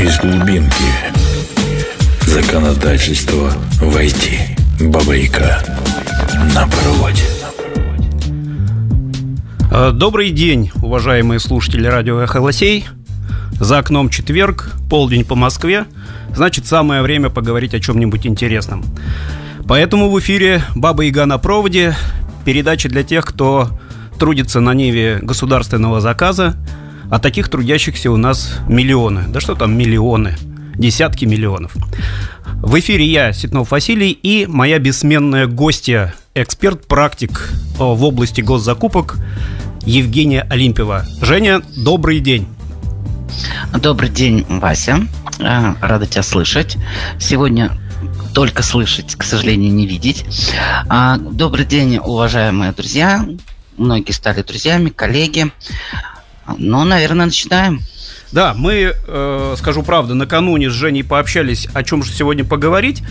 из глубинки. Законодательство войти. Бабайка на проводе. Э, добрый день, уважаемые слушатели радио «Эхо Лосей». За окном четверг, полдень по Москве. Значит, самое время поговорить о чем-нибудь интересном. Поэтому в эфире «Баба Яга на проводе» передача для тех, кто трудится на ниве государственного заказа, а таких трудящихся у нас миллионы. Да что там миллионы? Десятки миллионов. В эфире я, Ситнов Василий, и моя бессменная гостья, эксперт-практик э, в области госзакупок Евгения Олимпева. Женя, добрый день. Добрый день, Вася. Э, рада тебя слышать. Сегодня только слышать, к сожалению, не видеть. А, добрый день, уважаемые друзья. Многие стали друзьями, коллеги. Ну, наверное, начинаем. Да, мы, э, скажу правду, накануне с Женей пообщались, о чем же сегодня поговорить,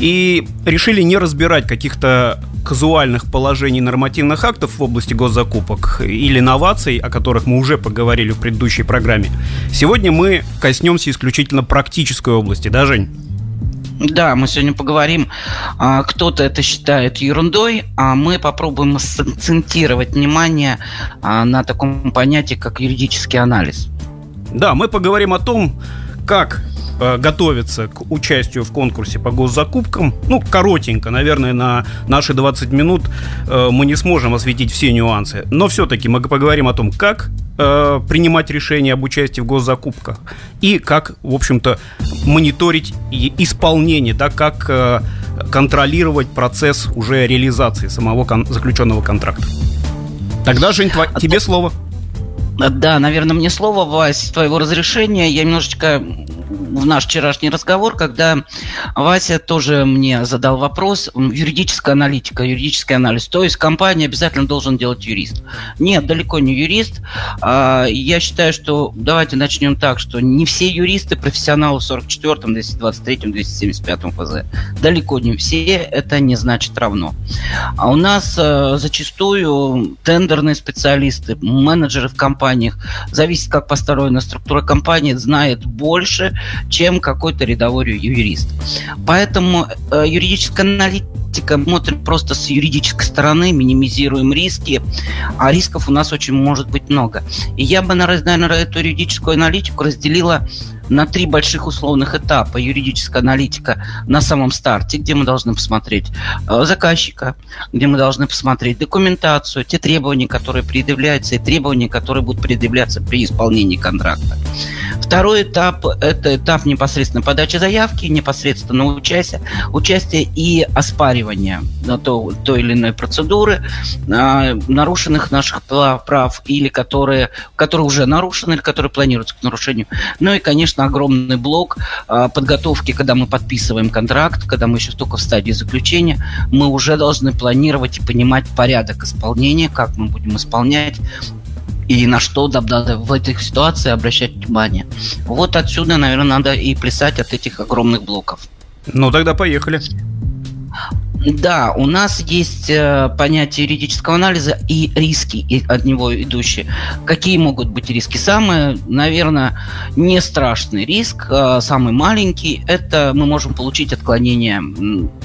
и решили не разбирать каких-то казуальных положений нормативных актов в области госзакупок или новаций, о которых мы уже поговорили в предыдущей программе. Сегодня мы коснемся исключительно практической области, да, Жень? Да, мы сегодня поговорим. А, кто-то это считает ерундой, а мы попробуем сакцентировать внимание а, на таком понятии, как юридический анализ. Да, мы поговорим о том, как э, готовиться к участию в конкурсе по госзакупкам. Ну, коротенько, наверное, на наши 20 минут э, мы не сможем осветить все нюансы. Но все-таки мы поговорим о том, как э, принимать решения об участии в госзакупках и как, в общем-то, мониторить исполнение, да, как контролировать процесс уже реализации самого кон- заключенного контракта. Тогда, Жень, а тебе слово. Да, наверное, мне слово, Вась, твоего разрешения. Я немножечко в наш вчерашний разговор, когда Вася тоже мне задал вопрос, юридическая аналитика, юридический анализ. То есть компания обязательно должен делать юрист. Нет, далеко не юрист. А, я считаю, что давайте начнем так, что не все юристы профессионалы в 44-м, 223-м, 275-м ФЗ. Далеко не все, это не значит равно. А у нас э, зачастую тендерные специалисты, менеджеры в компаниях, зависит, как построена структура компании, знает больше, чем какой-то рядовой юрист. Поэтому э, юридическая аналитика смотрит просто с юридической стороны, минимизируем риски, а рисков у нас очень может быть много. И я бы, наверное, эту юридическую аналитику разделила на три больших условных этапа. Юридическая аналитика на самом старте, где мы должны посмотреть э, заказчика, где мы должны посмотреть документацию, те требования, которые предъявляются, и требования, которые будут предъявляться при исполнении контракта. Второй этап – это этап непосредственно подачи заявки, непосредственно участия, участия и оспаривания на то, той или иной процедуры, э, нарушенных наших прав или которые, которые уже нарушены, или которые планируются к нарушению. Ну и, конечно, огромный блок а, подготовки, когда мы подписываем контракт, когда мы еще только в стадии заключения, мы уже должны планировать и понимать порядок исполнения, как мы будем исполнять, и на что надо в этой ситуации обращать внимание. Вот отсюда, наверное, надо и плясать от этих огромных блоков. Ну, тогда поехали. Да, у нас есть э, понятие юридического анализа и риски и от него идущие. Какие могут быть риски? Самый, наверное, не страшный риск, э, самый маленький, это мы можем получить отклонение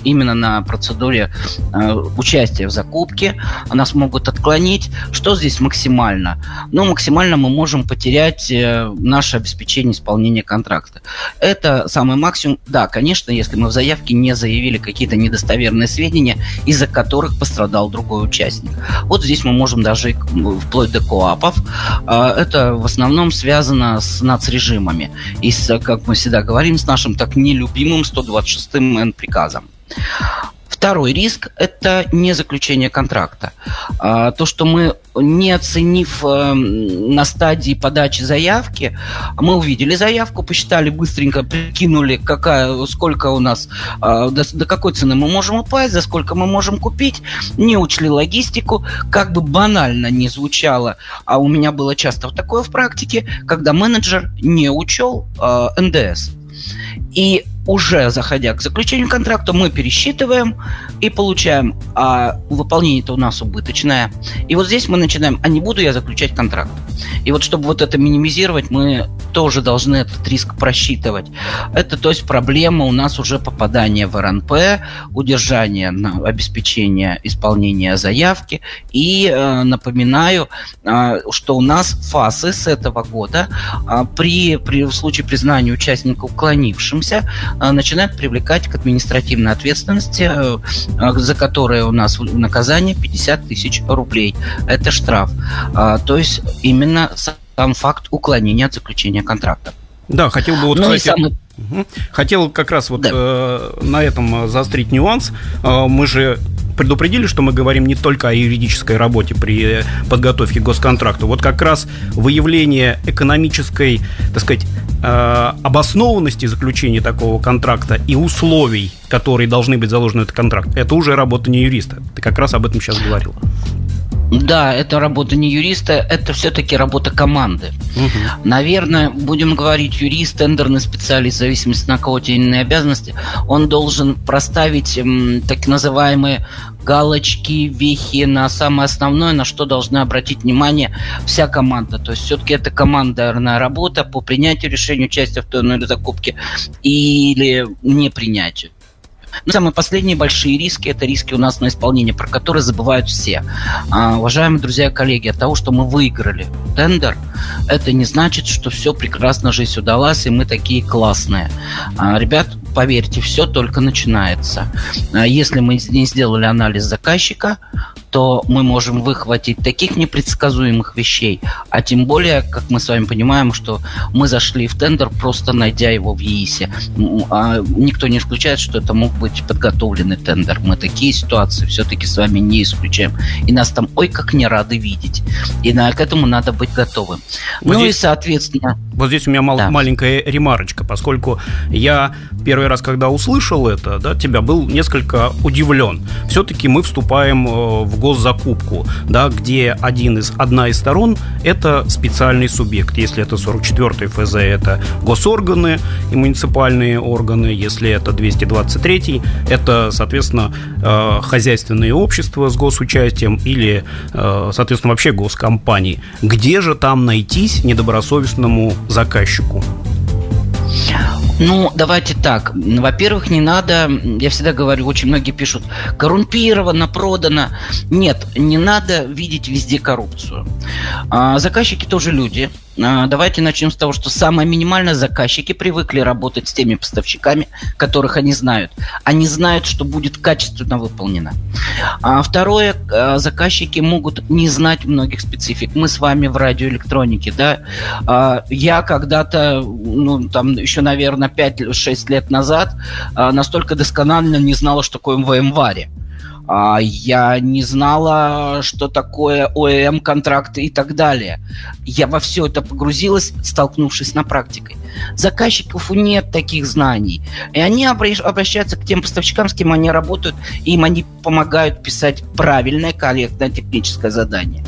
именно на процедуре э, участия в закупке. Нас могут отклонить. Что здесь максимально? Ну, максимально мы можем потерять э, наше обеспечение исполнения контракта. Это самый максимум. Да, конечно, если мы в заявке не заявили какие-то недостоверные сведения, из-за которых пострадал другой участник. Вот здесь мы можем даже вплоть до коапов. А, это в основном связано с нацрежимами и, с, как мы всегда говорим, с нашим так нелюбимым 126-м приказом. Второй риск – это не заключение контракта. А, то, что мы, не оценив э, на стадии подачи заявки, мы увидели заявку, посчитали быстренько, прикинули, какая, сколько у нас, а, до, до какой цены мы можем упасть, за сколько мы можем купить, не учли логистику, как бы банально не звучало, а у меня было часто такое в практике, когда менеджер не учел э, НДС. И уже заходя к заключению контракта, мы пересчитываем и получаем, а выполнение-то у нас убыточное. И вот здесь мы начинаем, а не буду я заключать контракт. И вот чтобы вот это минимизировать, мы тоже должны этот риск просчитывать. Это, то есть, проблема у нас уже попадания в РНП, удержание на обеспечение исполнения заявки. И э, напоминаю, э, что у нас ФАСы с этого года э, при, при в случае признания участника уклонившимся начинают привлекать к административной ответственности, э, э, за которое у нас наказание 50 тысяч рублей. Это штраф. Э, то есть именно сам факт уклонения от заключения контракта. Да, хотел бы вот, ну, кстати, самый... хотел как раз вот да. э, на этом заострить нюанс. Э, мы же предупредили, что мы говорим не только о юридической работе при подготовке госконтракта. Вот как раз выявление экономической, так сказать, э, обоснованности заключения такого контракта и условий, которые должны быть заложены в этот контракт, это уже работа не юриста. Ты как раз об этом сейчас говорил. Да, это работа не юриста, это все-таки работа команды. Угу. Наверное, будем говорить, юрист, тендерный специалист, в зависимости на кого те иные обязанности, он должен проставить м, так называемые галочки, вехи на самое основное, на что должна обратить внимание вся команда. То есть все-таки это командная работа по принятию решения участия в той или иной закупке или не Но самые последние большие риски – это риски у нас на исполнение, про которые забывают все. А, уважаемые друзья и коллеги, от того, что мы выиграли тендер, это не значит, что все прекрасно жизнь удалась, и мы такие классные. А, ребят, поверьте, все только начинается. А, если мы не сделали анализ заказчика, то мы можем выхватить таких непредсказуемых вещей, а тем более, как мы с вами понимаем, что мы зашли в тендер, просто найдя его в ЕИСе. А никто не исключает, что это мог быть подготовленный тендер. Мы такие ситуации все-таки с вами не исключаем. И нас там, ой, как не рады видеть. И на, к этому надо быть готовым. Вот ну здесь, и, соответственно... Вот здесь у меня мал, да. маленькая ремарочка, поскольку я первый раз, когда услышал это, да, тебя был несколько удивлен. Все-таки мы вступаем э, госзакупку, да, где один из, одна из сторон – это специальный субъект. Если это 44-й ФЗ, это госорганы и муниципальные органы. Если это 223-й, это, соответственно, э, хозяйственные общества с госучастием или, э, соответственно, вообще госкомпании. Где же там найтись недобросовестному заказчику? Ну, давайте так. Во-первых, не надо, я всегда говорю, очень многие пишут, коррумпировано, продано. Нет, не надо видеть везде коррупцию. А, заказчики тоже люди. А, давайте начнем с того, что самое минимальное заказчики привыкли работать с теми поставщиками, которых они знают. Они знают, что будет качественно выполнено. А второе, а, заказчики могут не знать многих специфик. Мы с вами в радиоэлектронике, да. А, я когда-то, ну, там еще, наверное, 5-6 лет назад настолько досконально не знала, что такое МВМ-варе. А, я не знала, что такое ОЭМ-контракты и так далее. Я во все это погрузилась, столкнувшись на практике. Заказчиков нет таких знаний. И они обращаются к тем поставщикам, с кем они работают, и им они помогают писать правильное корректное техническое задание.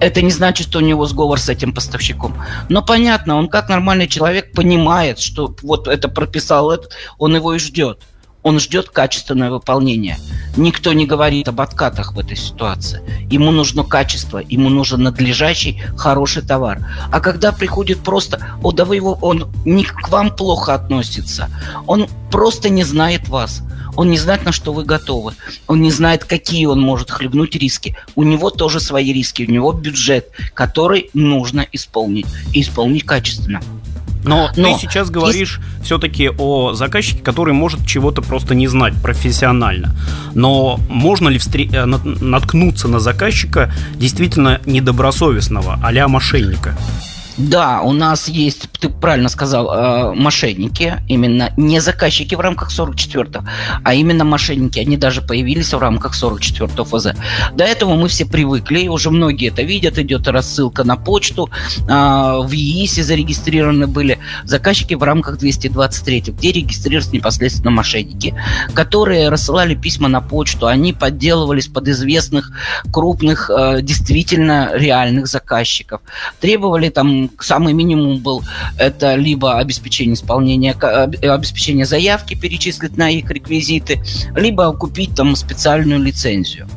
Это не значит, что у него сговор с этим поставщиком. Но понятно, он как нормальный человек понимает, что вот это прописал этот, он его и ждет. Он ждет качественное выполнение. Никто не говорит об откатах в этой ситуации. Ему нужно качество, ему нужен надлежащий, хороший товар. А когда приходит просто, о, да вы его, он не к вам плохо относится, он просто не знает вас. Он не знает, на что вы готовы. Он не знает, какие он может хлебнуть риски. У него тоже свои риски, у него бюджет, который нужно исполнить. И исполнить качественно. Но, Но ты сейчас говоришь есть... все-таки о заказчике, который может чего-то просто не знать профессионально. Но можно ли встр... Э, наткнуться на заказчика действительно недобросовестного, а мошенника? Да, у нас есть, ты правильно сказал, э, мошенники, именно не заказчики в рамках 44-го, а именно мошенники. Они даже появились в рамках 44-го ФЗ. До этого мы все привыкли, уже многие это видят, идет рассылка на почту, э, в ЕИСе зарегистрированы были заказчики в рамках 223, где регистрировались непосредственно мошенники, которые рассылали письма на почту, они подделывались под известных крупных, э, действительно реальных заказчиков, требовали там самый минимум был это либо обеспечение исполнения, обеспечение заявки, перечислить на их реквизиты, либо купить там специальную лицензию.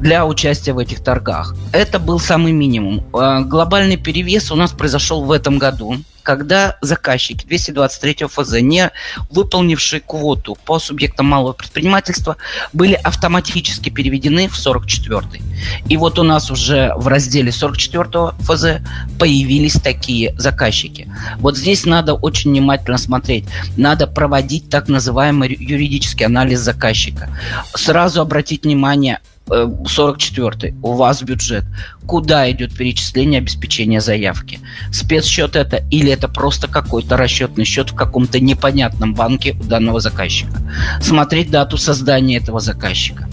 для участия в этих торгах. Это был самый минимум. А, глобальный перевес у нас произошел в этом году когда заказчики 223 ФЗ, не выполнившие квоту по субъектам малого предпринимательства, были автоматически переведены в 44 И вот у нас уже в разделе 44 ФЗ появились такие заказчики. Вот здесь надо очень внимательно смотреть. Надо проводить так называемый юридический анализ заказчика. Сразу обратить внимание, 44 э, у вас бюджет. Куда идет перечисление обеспечения заявки? Спецсчет это или это просто какой-то расчетный счет в каком-то непонятном банке у данного заказчика? Смотреть дату создания этого заказчика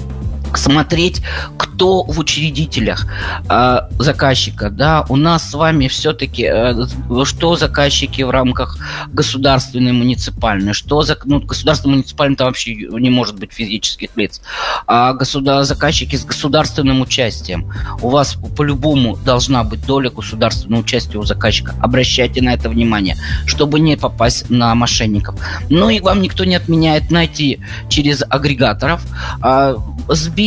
смотреть, кто в учредителях э, заказчика. Да, у нас с вами все-таки э, что заказчики в рамках государственной муниципальной, что за, ну, государственной муниципальной там вообще не может быть физических лиц, а государ, заказчики с государственным участием. У вас по-любому должна быть доля государственного участия у заказчика. Обращайте на это внимание, чтобы не попасть на мошенников. Ну и вам никто не отменяет найти через агрегаторов э, СБИС,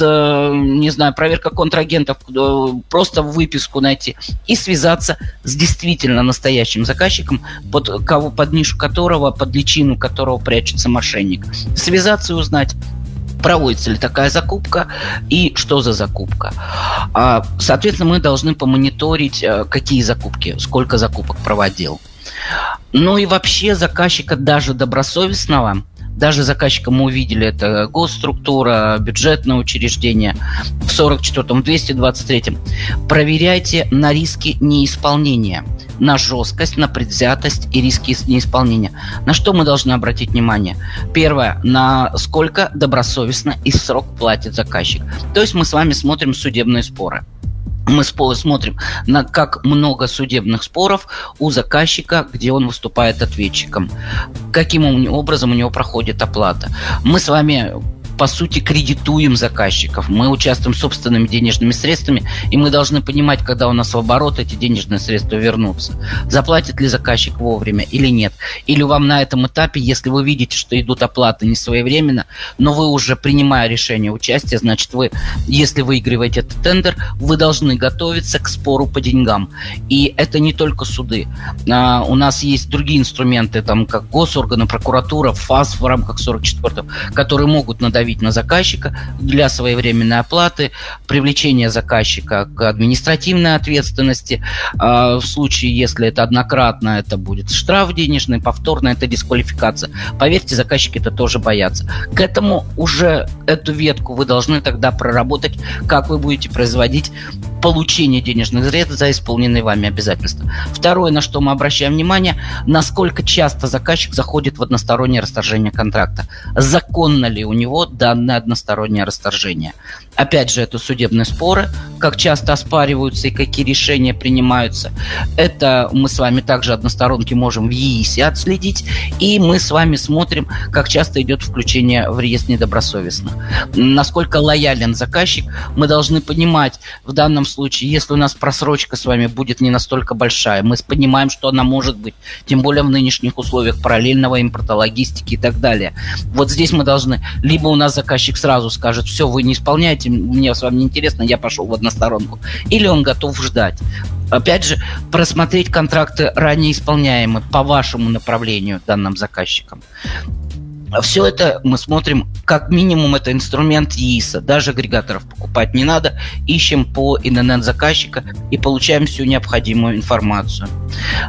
э, не знаю, проверка контрагентов, э, просто выписку найти и связаться с действительно настоящим заказчиком, под, кого, под нишу которого, под личину которого прячется мошенник. Связаться и узнать, проводится ли такая закупка и что за закупка. А, соответственно, мы должны помониторить, э, какие закупки, сколько закупок проводил. Ну и вообще заказчика даже добросовестного – даже заказчика мы увидели, это госструктура, бюджетное учреждение в 44-м, 223-м. Проверяйте на риски неисполнения на жесткость, на предвзятость и риски неисполнения. На что мы должны обратить внимание? Первое, на сколько добросовестно и срок платит заказчик. То есть мы с вами смотрим судебные споры мы смотрим на как много судебных споров у заказчика, где он выступает ответчиком, каким образом у него проходит оплата. Мы с вами по сути, кредитуем заказчиков. Мы участвуем собственными денежными средствами, и мы должны понимать, когда у нас в оборот эти денежные средства вернутся. Заплатит ли заказчик вовремя или нет. Или вам на этом этапе, если вы видите, что идут оплаты не своевременно, но вы уже принимая решение участия, значит, вы, если выигрываете этот тендер, вы должны готовиться к спору по деньгам. И это не только суды. А, у нас есть другие инструменты, там, как госорганы, прокуратура, ФАС в рамках 44 которые могут надавить давить на заказчика для своевременной оплаты, привлечения заказчика к административной ответственности. А, в случае, если это однократно, это будет штраф денежный, повторно это дисквалификация. Поверьте, заказчики это тоже боятся. К этому уже эту ветку вы должны тогда проработать, как вы будете производить получение денежных средств за исполненные вами обязательства. Второе, на что мы обращаем внимание, насколько часто заказчик заходит в одностороннее расторжение контракта. Законно ли у него данное одностороннее расторжение. Опять же, это судебные споры, как часто оспариваются и какие решения принимаются. Это мы с вами также односторонки можем в ЕИСе отследить, и мы с вами смотрим, как часто идет включение в реестр недобросовестных. Насколько лоялен заказчик, мы должны понимать в данном случае, если у нас просрочка с вами будет не настолько большая, мы понимаем, что она может быть, тем более в нынешних условиях параллельного импорта, логистики и так далее. Вот здесь мы должны, либо у нас заказчик сразу скажет, все, вы не исполняете, мне с вами интересно, я пошел в односторонку. Или он готов ждать. Опять же, просмотреть контракты ранее исполняемые по вашему направлению данным заказчикам. Все это мы смотрим, как минимум это инструмент ЕИСа. Даже агрегаторов покупать не надо. Ищем по ИНН заказчика и получаем всю необходимую информацию.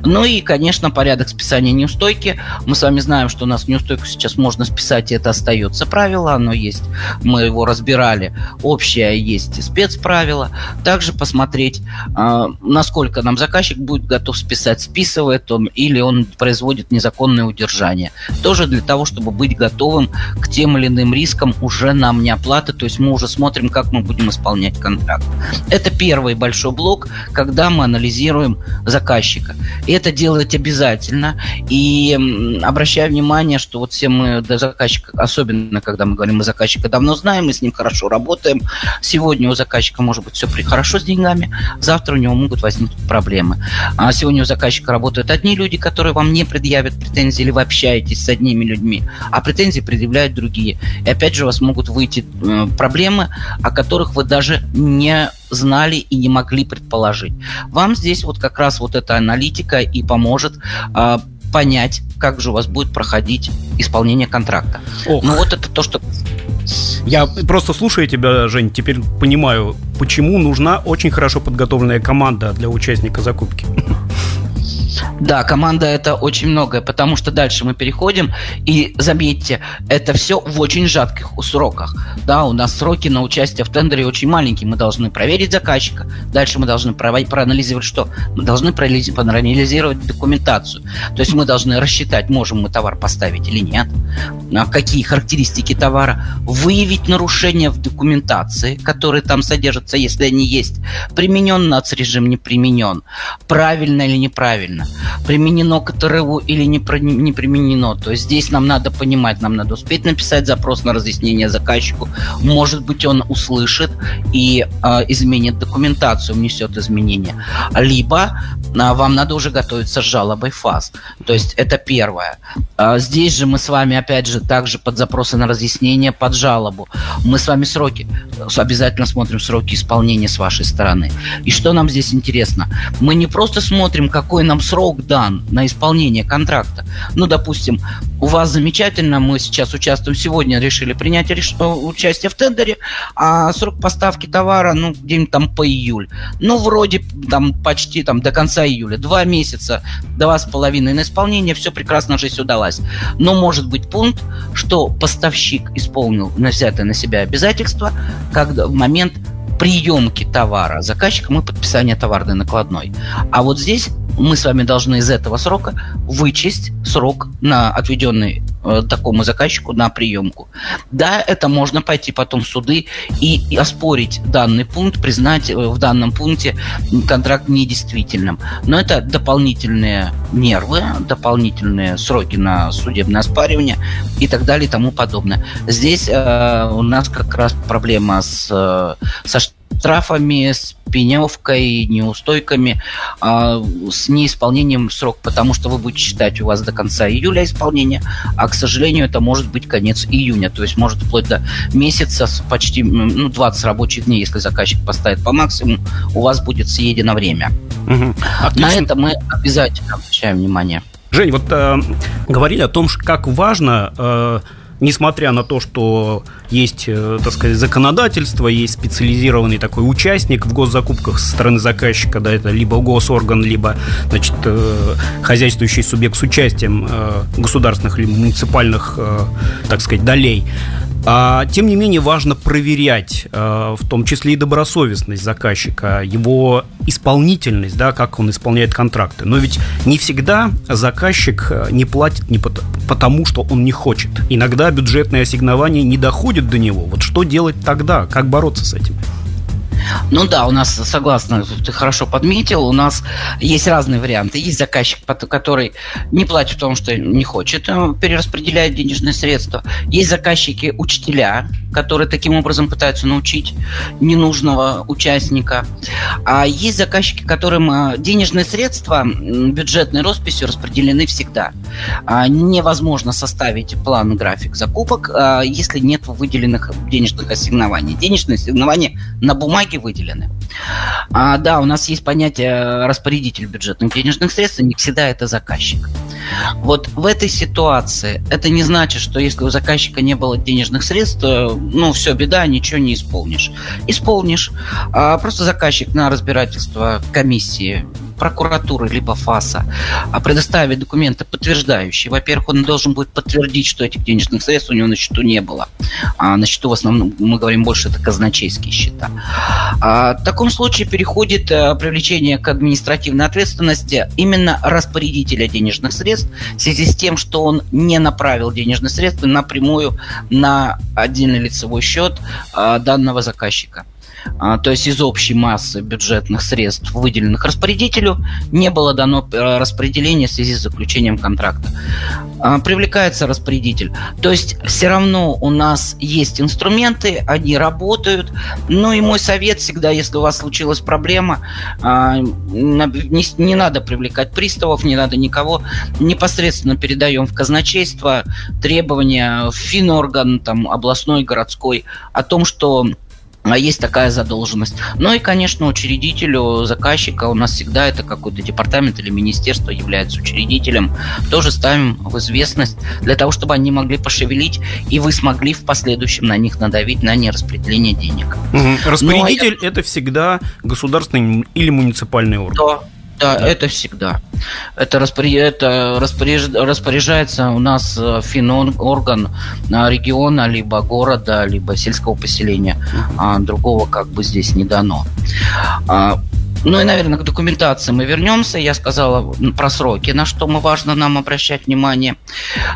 Ну и, конечно, порядок списания неустойки. Мы с вами знаем, что у нас неустойку сейчас можно списать, и это остается правило. Оно есть. Мы его разбирали. Общее есть спецправило. Также посмотреть, а, насколько нам заказчик будет готов списать, списывает он или он производит незаконное удержание. Тоже для того, чтобы быть быть готовым к тем или иным рискам уже нам не оплаты, то есть мы уже смотрим, как мы будем исполнять контракт. Это первый большой блок, когда мы анализируем заказчика. И это делать обязательно. И обращаю внимание, что вот все мы до заказчика, особенно когда мы говорим о заказчике, давно знаем, мы с ним хорошо работаем. Сегодня у заказчика может быть все хорошо с деньгами, завтра у него могут возникнуть проблемы. А сегодня у заказчика работают одни люди, которые вам не предъявят претензии, или вы общаетесь с одними людьми, а а претензии предъявляют другие. И опять же у вас могут выйти э, проблемы, о которых вы даже не знали и не могли предположить. Вам здесь вот как раз вот эта аналитика и поможет э, понять, как же у вас будет проходить исполнение контракта. Ох. Ну вот это то, что я просто слушаю тебя, Жень, теперь понимаю, почему нужна очень хорошо подготовленная команда для участника закупки. Да, команда это очень многое, потому что дальше мы переходим, и заметьте, это все в очень сжатких сроках. Да, у нас сроки на участие в тендере очень маленькие. Мы должны проверить заказчика, дальше мы должны проанализировать что? Мы должны проанализировать документацию. То есть мы должны рассчитать, можем мы товар поставить или нет, какие характеристики товара, выявить нарушения в документации, которые там содержатся, если они есть, применен нацрежим, не применен, правильно или неправильно применено к ТРУ или не, про, не применено. То есть здесь нам надо понимать, нам надо успеть написать запрос на разъяснение заказчику. Может быть, он услышит и э, изменит документацию, внесет изменения. Либо э, вам надо уже готовиться с жалобой ФАС. То есть это первое. Э, здесь же мы с вами, опять же, также под запросы на разъяснение, под жалобу. Мы с вами сроки, обязательно смотрим сроки исполнения с вашей стороны. И что нам здесь интересно? Мы не просто смотрим, какой нам срок дан на исполнение контракта. Ну, допустим, у вас замечательно, мы сейчас участвуем, сегодня решили принять реш... Э, участие в тендере, а срок поставки товара, ну, где-нибудь там по июль. Ну, вроде там почти там до конца июля. Два месяца, два с половиной на исполнение, все прекрасно, жизнь удалась. Но может быть пункт, что поставщик исполнил взятое на себя обязательство, когда в момент приемки товара заказчиком и подписания товарной накладной. А вот здесь мы с вами должны из этого срока вычесть срок на отведенный э, такому заказчику на приемку. Да, это можно пойти потом в суды и, и оспорить данный пункт, признать э, в данном пункте контракт недействительным. Но это дополнительные нервы, дополнительные сроки на судебное оспаривание и так далее и тому подобное. Здесь э, у нас как раз проблема с, э, со штрафами, с пеневкой, неустойками, а, с неисполнением срока, потому что вы будете считать у вас до конца июля исполнения, а, к сожалению, это может быть конец июня, то есть может вплоть до месяца, почти ну, 20 рабочих дней, если заказчик поставит по максимуму, у вас будет съедено время. Угу. На это мы обязательно обращаем внимание. Жень, вот э, говорили о том, как важно э, несмотря на то, что есть, э, так сказать, законодательство, есть специализированный такой участник в госзакупках со стороны заказчика, да, это либо госорган, либо, значит, э, хозяйствующий субъект с участием э, государственных или муниципальных, так сказать, долей. А, тем не менее, важно проверять, в том числе и добросовестность заказчика, его исполнительность, да, как он исполняет контракты. Но ведь не всегда заказчик не платит не потому, что он не хочет. Иногда бюджетные ассигнования не доходят до него. Вот что делать тогда? Как бороться с этим? Ну да, у нас, согласно, ты хорошо подметил, у нас есть разные варианты. Есть заказчик, который не платит потому, что не хочет э, перераспределять денежные средства. Есть заказчики учителя, которые таким образом пытаются научить ненужного участника. А есть заказчики, которым э, денежные средства бюджетной росписью распределены всегда. А невозможно составить план график закупок, а если нет выделенных денежных ассигнований. Денежные ассигнования на бумаге выделены. А, да, у нас есть понятие распорядитель бюджетных денежных средств, не всегда это заказчик. Вот в этой ситуации это не значит, что если у заказчика не было денежных средств, то, ну, все, беда, ничего не исполнишь. Исполнишь. А просто заказчик на разбирательство комиссии прокуратуры либо ФАСа а предоставить документы, подтверждающие. Во-первых, он должен будет подтвердить, что этих денежных средств у него на счету не было. А на счету в основном, мы говорим больше, это казначейские счета. А, в таком случае переходит а, привлечение к административной ответственности именно распорядителя денежных средств в связи с тем, что он не направил денежные средства напрямую на отдельный лицевой счет а, данного заказчика. А, то есть из общей массы бюджетных средств, выделенных распорядителю, не было дано э, распределение в связи с заключением контракта. А, привлекается распорядитель. То есть все равно у нас есть инструменты, они работают. Ну и мой совет всегда, если у вас случилась проблема, а, не, надо привлекать приставов, не надо никого, непосредственно передаем в казначейство требования в финорган, там, областной, городской, о том, что а есть такая задолженность. Ну и, конечно, учредителю заказчика, у нас всегда это какой-то департамент или министерство является учредителем, тоже ставим в известность для того, чтобы они могли пошевелить, и вы смогли в последующем на них надавить на нераспределение денег. Угу. Распорядитель я... это всегда государственный или муниципальный орган. Да, да, да, это всегда. Это, распоряж... это распоряж... распоряжается у нас э, финорган э, региона, либо города, либо сельского поселения. А другого как бы здесь не дано. А, ну и, наверное, к документации мы вернемся. Я сказала про сроки, на что мы важно нам обращать внимание.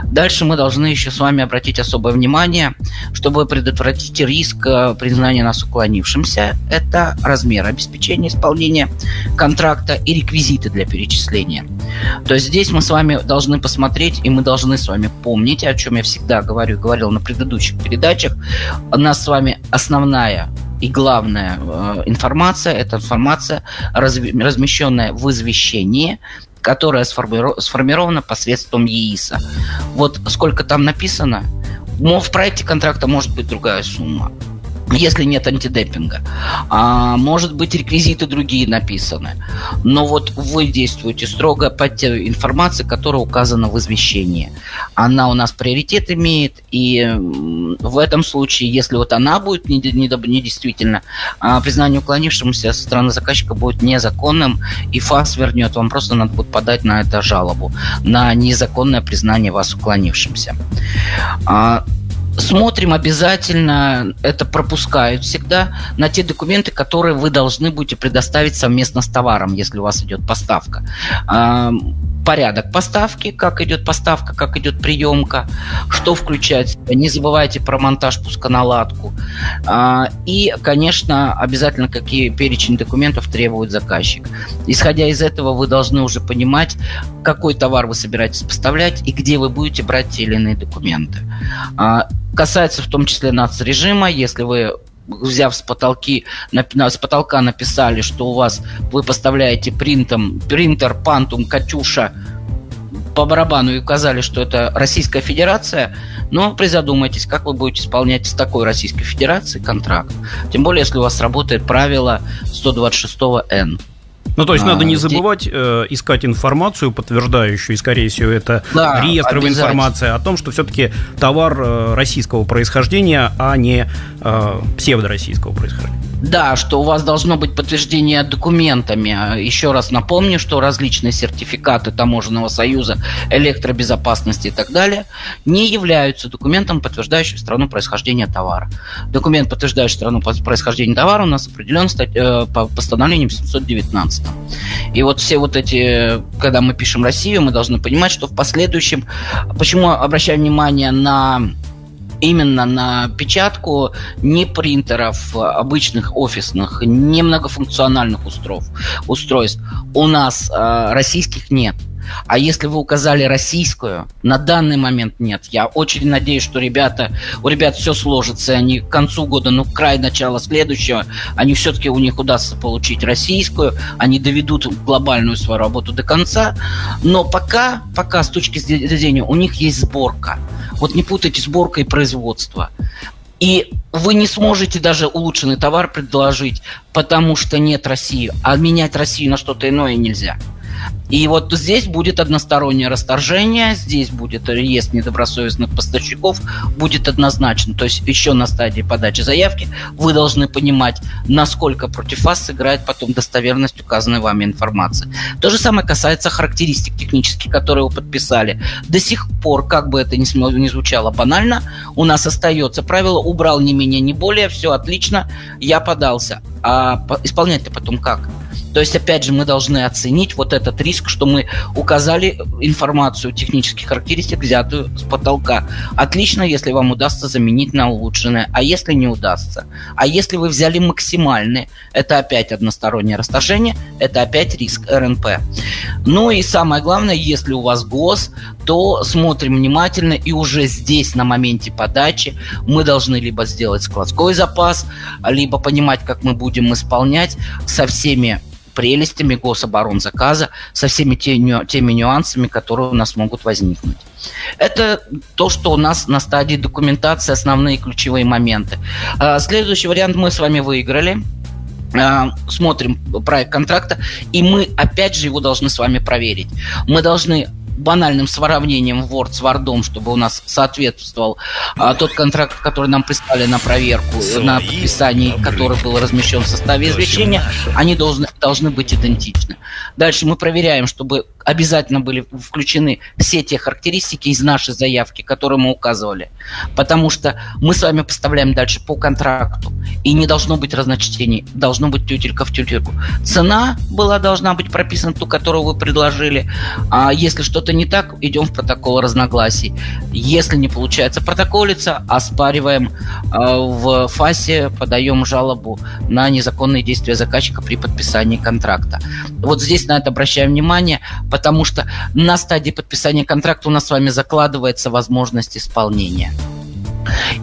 Дальше мы должны еще с вами обратить особое внимание, чтобы предотвратить риск э, признания нас уклонившимся. Это размер обеспечения исполнения контракта и реквизиты для перечисления. То есть здесь мы с вами должны посмотреть, и мы должны с вами помнить, о чем я всегда говорю, говорил на предыдущих передачах. У нас с вами основная и главная э, информация – это информация, размещенная в извещении, которая сформирована посредством ЕИСа. Вот сколько там написано, в проекте контракта может быть другая сумма если нет антидемпинга. А, может быть, реквизиты другие написаны. Но вот вы действуете строго по той информации, которая указана в извещении. Она у нас приоритет имеет, и в этом случае, если вот она будет недействительна, признание уклонившемуся со стороны заказчика будет незаконным, и ФАС вернет. Вам просто надо будет подать на это жалобу, на незаконное признание вас уклонившимся. А, смотрим обязательно, это пропускают всегда, на те документы, которые вы должны будете предоставить совместно с товаром, если у вас идет поставка. Порядок поставки, как идет поставка, как идет приемка, что включать. Не забывайте про монтаж пусконаладку. А, и, конечно, обязательно какие перечень документов требует заказчик. Исходя из этого, вы должны уже понимать, какой товар вы собираетесь поставлять и где вы будете брать те или иные документы. Касается в том числе нацрежима, если вы взяв с, потолки, с потолка написали, что у вас вы поставляете принтом, принтер Пантум Катюша по барабану и указали, что это Российская Федерация, но призадумайтесь, как вы будете исполнять с такой Российской Федерацией контракт. Тем более, если у вас работает правило 126Н. Ну, то есть а, надо не забывать э, искать информацию, подтверждающую, и, скорее всего, это да, реестровая информация о том, что все-таки товар э, российского происхождения, а не э, псевдороссийского происхождения. Да, что у вас должно быть подтверждение документами. Еще раз напомню, что различные сертификаты Таможенного союза, электробезопасности и так далее не являются документом, подтверждающим страну происхождения товара. Документ, подтверждающий страну происхождения товара, у нас определен э, по постановлением 719. И вот все вот эти, когда мы пишем Россию, мы должны понимать, что в последующем, почему обращаем внимание на именно на печатку не принтеров обычных офисных, не многофункциональных устройств. устройств. У нас э, российских нет. А если вы указали российскую, на данный момент нет. Я очень надеюсь, что ребята, у ребят все сложится, они к концу года, ну, край начала следующего, они все-таки у них удастся получить российскую, они доведут глобальную свою работу до конца. Но пока, пока с точки зрения, у них есть сборка. Вот не путайте сборка и производство. И вы не сможете даже улучшенный товар предложить, потому что нет России. А менять Россию на что-то иное нельзя. И вот здесь будет одностороннее расторжение, здесь будет реестр недобросовестных поставщиков, будет однозначно. То есть еще на стадии подачи заявки вы должны понимать, насколько против вас сыграет потом достоверность указанной вами информации. То же самое касается характеристик технических, которые вы подписали. До сих пор, как бы это ни, звучало банально, у нас остается правило «убрал не менее, не более, все отлично, я подался». А исполнять-то потом как? То есть, опять же, мы должны оценить вот этот риск, что мы указали информацию технических характеристик, взятую с потолка. Отлично, если вам удастся заменить на улучшенное. А если не удастся? А если вы взяли максимальные, это опять одностороннее расторжение, это опять риск РНП. Ну и самое главное, если у вас ГОС, то смотрим внимательно и уже здесь на моменте подачи мы должны либо сделать складской запас, либо понимать, как мы будем исполнять со всеми прелестями гособоронзаказа, со всеми теми нюансами, которые у нас могут возникнуть. Это то, что у нас на стадии документации основные ключевые моменты. А, следующий вариант мы с вами выиграли а, смотрим проект контракта, и мы опять же его должны с вами проверить. Мы должны банальным сравнением Word с Word, чтобы у нас соответствовал а, тот контракт, который нам прислали на проверку, Свои на подписании, который был размещен в составе извещения, они должны, должны быть идентичны. Дальше мы проверяем, чтобы обязательно были включены все те характеристики из нашей заявки, которые мы указывали. Потому что мы с вами поставляем дальше по контракту. И не должно быть разночтений. Должно быть тютелька в тютельку. Цена была должна быть прописана, ту, которую вы предложили. А если что-то не так, идем в протокол разногласий. Если не получается протоколиться, оспариваем э, в ФАСе, подаем жалобу на незаконные действия заказчика при подписании контракта. Вот здесь на это обращаем внимание потому что на стадии подписания контракта у нас с вами закладывается возможность исполнения.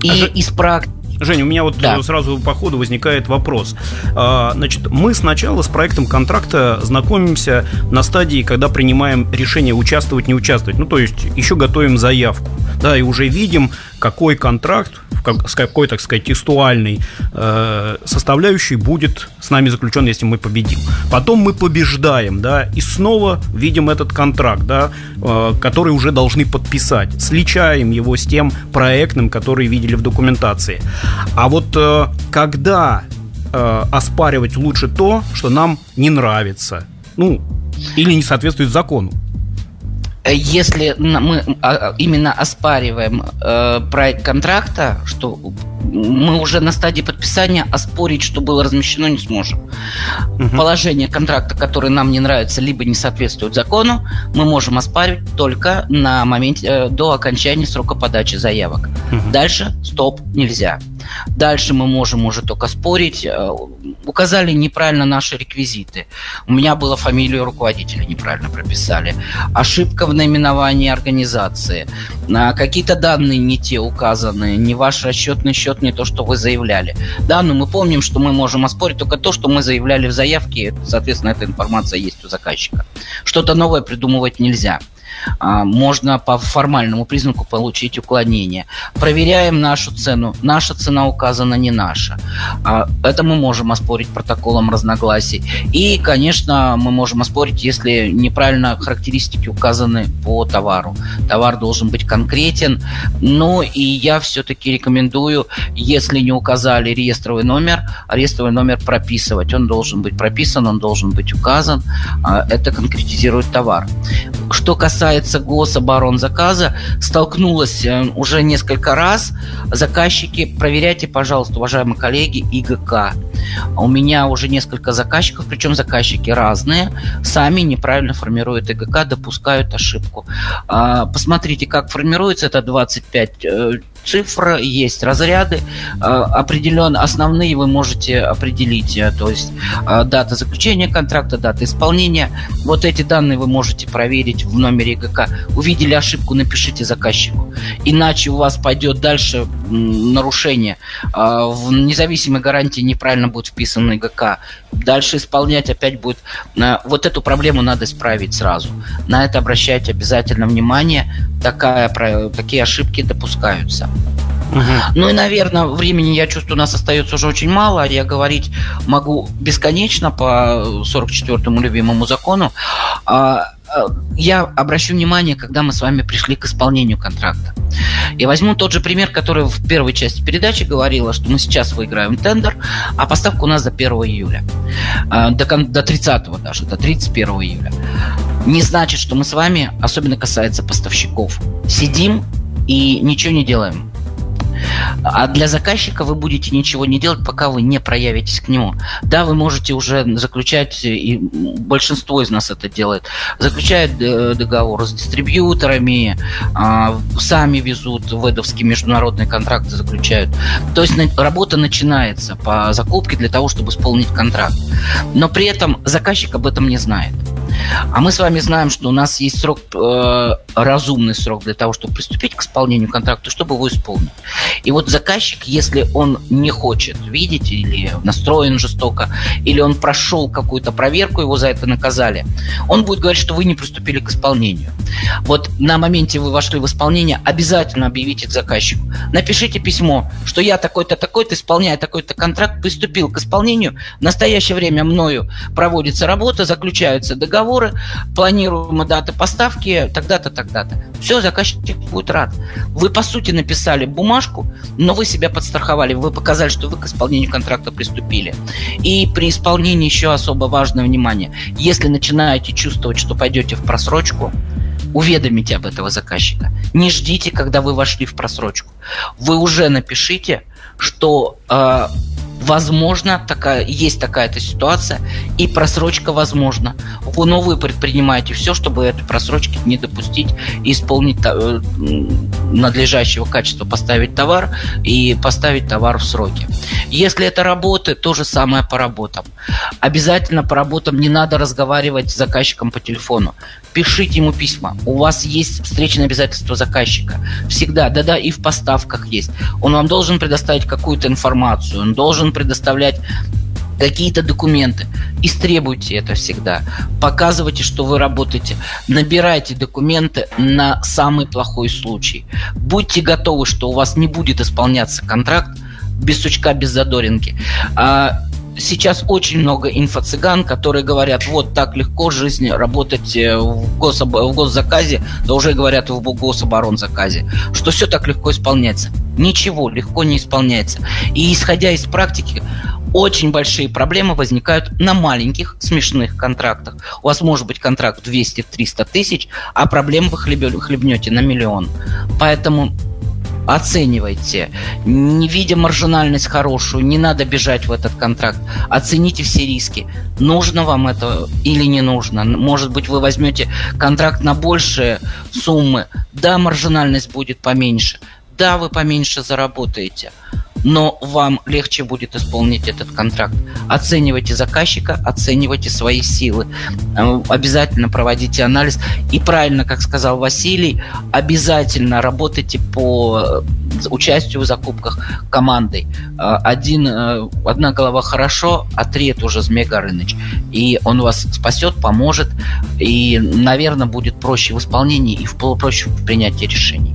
И а из практики Жень, у меня вот да. сразу по ходу возникает вопрос. А, значит, мы сначала с проектом контракта знакомимся на стадии, когда принимаем решение участвовать, не участвовать. Ну, то есть еще готовим заявку. Да, и уже видим, какой контракт с какой, так сказать, текстуальной э, составляющей будет с нами заключен, если мы победим. Потом мы побеждаем, да, и снова видим этот контракт, да, э, который уже должны подписать. Сличаем его с тем проектным, который видели в документации. А вот э, когда э, оспаривать лучше то, что нам не нравится, ну, или не соответствует закону. Э, если мы а, именно оспариваем э, проект контракта, что мы уже на стадии подписания оспорить, что было размещено, не сможем. Угу. Положение контракта, которое нам не нравится, либо не соответствует закону, мы можем оспаривать только на моменте э, до окончания срока подачи заявок. Угу. Дальше стоп нельзя. Дальше мы можем уже только спорить. Указали неправильно наши реквизиты. У меня была фамилия руководителя неправильно прописали. Ошибка в наименовании организации. А, какие-то данные не те указаны. Не ваш расчетный счет, не то, что вы заявляли. Да, но мы помним, что мы можем оспорить только то, что мы заявляли в заявке. Соответственно, эта информация есть у заказчика. Что-то новое придумывать нельзя. А, можно по формальному признаку получить уклонение. Проверяем нашу цену. Наша цена указана не наша. А, это мы можем оспорить протоколом разногласий. И, конечно, мы можем оспорить, если неправильно характеристики указаны по товару. Товар должен быть конкретен. Но и я все-таки рекомендую, если не указали реестровый номер, реестровый номер прописывать. Он должен быть прописан, он должен быть указан. А, это конкретизирует товар. Что касается касается гособоронзаказа, столкнулась э, уже несколько раз. Заказчики, проверяйте, пожалуйста, уважаемые коллеги, ИГК. У меня уже несколько заказчиков, причем заказчики разные, сами неправильно формируют ИГК, допускают ошибку. А, посмотрите, как формируется это 25 цифр, есть разряды, а, определенно основные вы можете определить, э, то есть а, дата заключения контракта, дата исполнения. Вот эти данные вы можете проверить в номере ГК. Увидели ошибку, напишите заказчику. Иначе у вас пойдет дальше нарушение. В независимой гарантии неправильно будет вписан ГК. Дальше исполнять опять будет... Вот эту проблему надо исправить сразу. На это обращайте обязательно внимание. Такая, такие ошибки допускаются. Ну и, наверное, времени, я чувствую, у нас остается уже очень мало. Я говорить могу бесконечно по 44-му любимому закону. А, а, я обращу внимание, когда мы с вами пришли к исполнению контракта. И возьму тот же пример, который в первой части передачи говорила, что мы сейчас выиграем тендер, а поставка у нас до 1 июля. А, до 30 даже, до 31 июля. Не значит, что мы с вами, особенно касается поставщиков, сидим и ничего не делаем. А для заказчика вы будете ничего не делать, пока вы не проявитесь к нему. Да, вы можете уже заключать, и большинство из нас это делает, заключают э, договор с дистрибьюторами, а, сами везут ведовские международные контракты заключают. То есть работа начинается по закупке для того, чтобы исполнить контракт. Но при этом заказчик об этом не знает. А мы с вами знаем, что у нас есть срок, э, разумный срок для того, чтобы приступить к исполнению контракта, чтобы его исполнить. И вот заказчик, если он не хочет видеть или настроен жестоко, или он прошел какую-то проверку, его за это наказали, он будет говорить, что вы не приступили к исполнению. Вот на моменте вы вошли в исполнение, обязательно объявите к заказчику. Напишите письмо, что я такой-то, такой-то, исполняя такой-то контракт, приступил к исполнению. В настоящее время мною проводится работа, заключаются договоры, планируемые даты поставки, тогда-то, тогда-то. Все, заказчик будет рад. Вы, по сути, написали бумажку, но вы себя подстраховали, вы показали, что вы к исполнению контракта приступили. И при исполнении еще особо важное внимание. Если начинаете чувствовать, что пойдете в просрочку, уведомите об этого заказчика. Не ждите, когда вы вошли в просрочку. Вы уже напишите, что э, возможно, такая, есть такая-то ситуация, и просрочка возможна. Но вы предпринимаете все, чтобы этой просрочки не допустить исполнить э, надлежащего качества, поставить товар и поставить товар в сроки. Если это работы, то же самое по работам. Обязательно по работам не надо разговаривать с заказчиком по телефону. Пишите ему письма. У вас есть встречные обязательства заказчика. Всегда, да-да, и в поставках есть. Он вам должен предоставить какую-то информацию, он должен предоставлять какие-то документы. Истребуйте это всегда. Показывайте, что вы работаете. Набирайте документы на самый плохой случай. Будьте готовы, что у вас не будет исполняться контракт без сучка, без задоринки. А сейчас очень много инфо-цыган, которые говорят, вот так легко жизнь работать э, в, гособ... в госзаказе, да уже говорят в гособоронзаказе, что все так легко исполняется. Ничего легко не исполняется. И исходя из практики, очень большие проблемы возникают на маленьких смешных контрактах. У вас может быть контракт 200-300 тысяч, а проблем вы хлебнете на миллион. Поэтому оценивайте. Не видя маржинальность хорошую, не надо бежать в этот контракт. Оцените все риски. Нужно вам это или не нужно. Может быть, вы возьмете контракт на большие суммы. Да, маржинальность будет поменьше. Да, вы поменьше заработаете но вам легче будет исполнить этот контракт. Оценивайте заказчика, оценивайте свои силы. Э, обязательно проводите анализ. И правильно, как сказал Василий, обязательно работайте по э, участию в закупках командой. Э, один, одна голова хорошо, а три это уже Змей Горыныч. И он вас спасет, поможет, и, наверное, будет проще в исполнении и проще в принятии решений.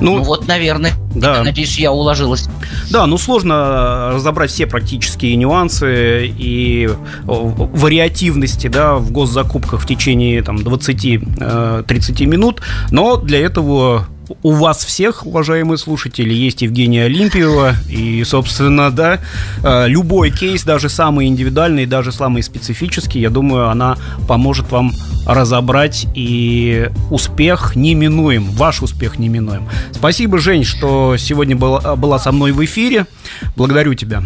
Ну, ну вот, наверное, да. надеюсь, я уложилась. Да, ну сложно разобрать все практические нюансы и вариативности да, в госзакупках в течение там, 20-30 э, минут, но для этого у вас всех, уважаемые слушатели, есть Евгения Олимпиева. И, собственно, да, э, любой кейс, даже самый индивидуальный, даже самый специфический, я думаю, она поможет вам разобрать. И успех неминуем. Ваш успех неминуем. Спасибо, Жень, что сегодня была, была со мной в эфире. Благодарю тебя.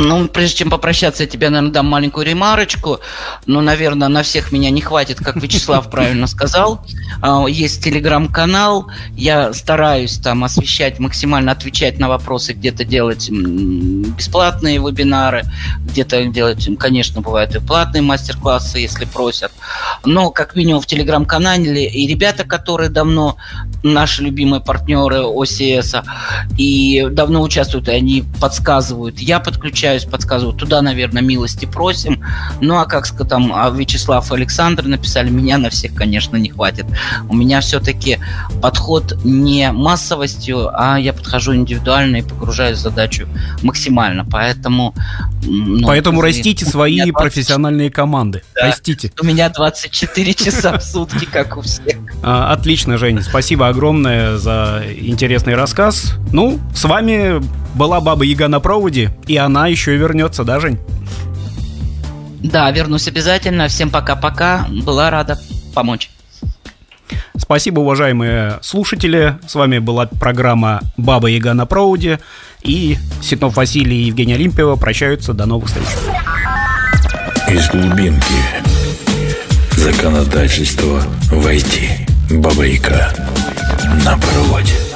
Ну, прежде чем попрощаться, я тебе, наверное, дам маленькую ремарочку. Ну, наверное, на всех меня не хватит, как Вячеслав правильно сказал. А, есть телеграм-канал. Я стараюсь там освещать, максимально отвечать на вопросы, где-то делать бесплатные вебинары, где-то делать, конечно, бывают и платные мастер-классы, если просят. Но, как минимум, в телеграм-канале и ребята, которые давно наши любимые партнеры ОСС, и давно участвуют, и они подсказывают. Я подключаюсь, подсказываю. Туда, наверное, милости просим. Ну, а как там а Вячеслав и Александр написали, меня на всех, конечно, не хватит. У меня все-таки подход не массовостью, а я подхожу индивидуально и погружаюсь в задачу максимально. Поэтому... Ну, Поэтому растите свои 20... профессиональные команды. Да. Растите. У меня 24 часа в сутки, как у всех. А, отлично, Жень. Спасибо огромное за интересный рассказ. Ну, с вами была Баба Яга на проводе, и она еще и вернется, да, Жень? Да, вернусь обязательно. Всем пока-пока. Была рада помочь. Спасибо, уважаемые слушатели. С вами была программа «Баба Яга на проводе». И Ситнов Василий и Евгений Олимпиева прощаются. До новых встреч. Из глубинки законодательство войти. Баба Яга на проводе.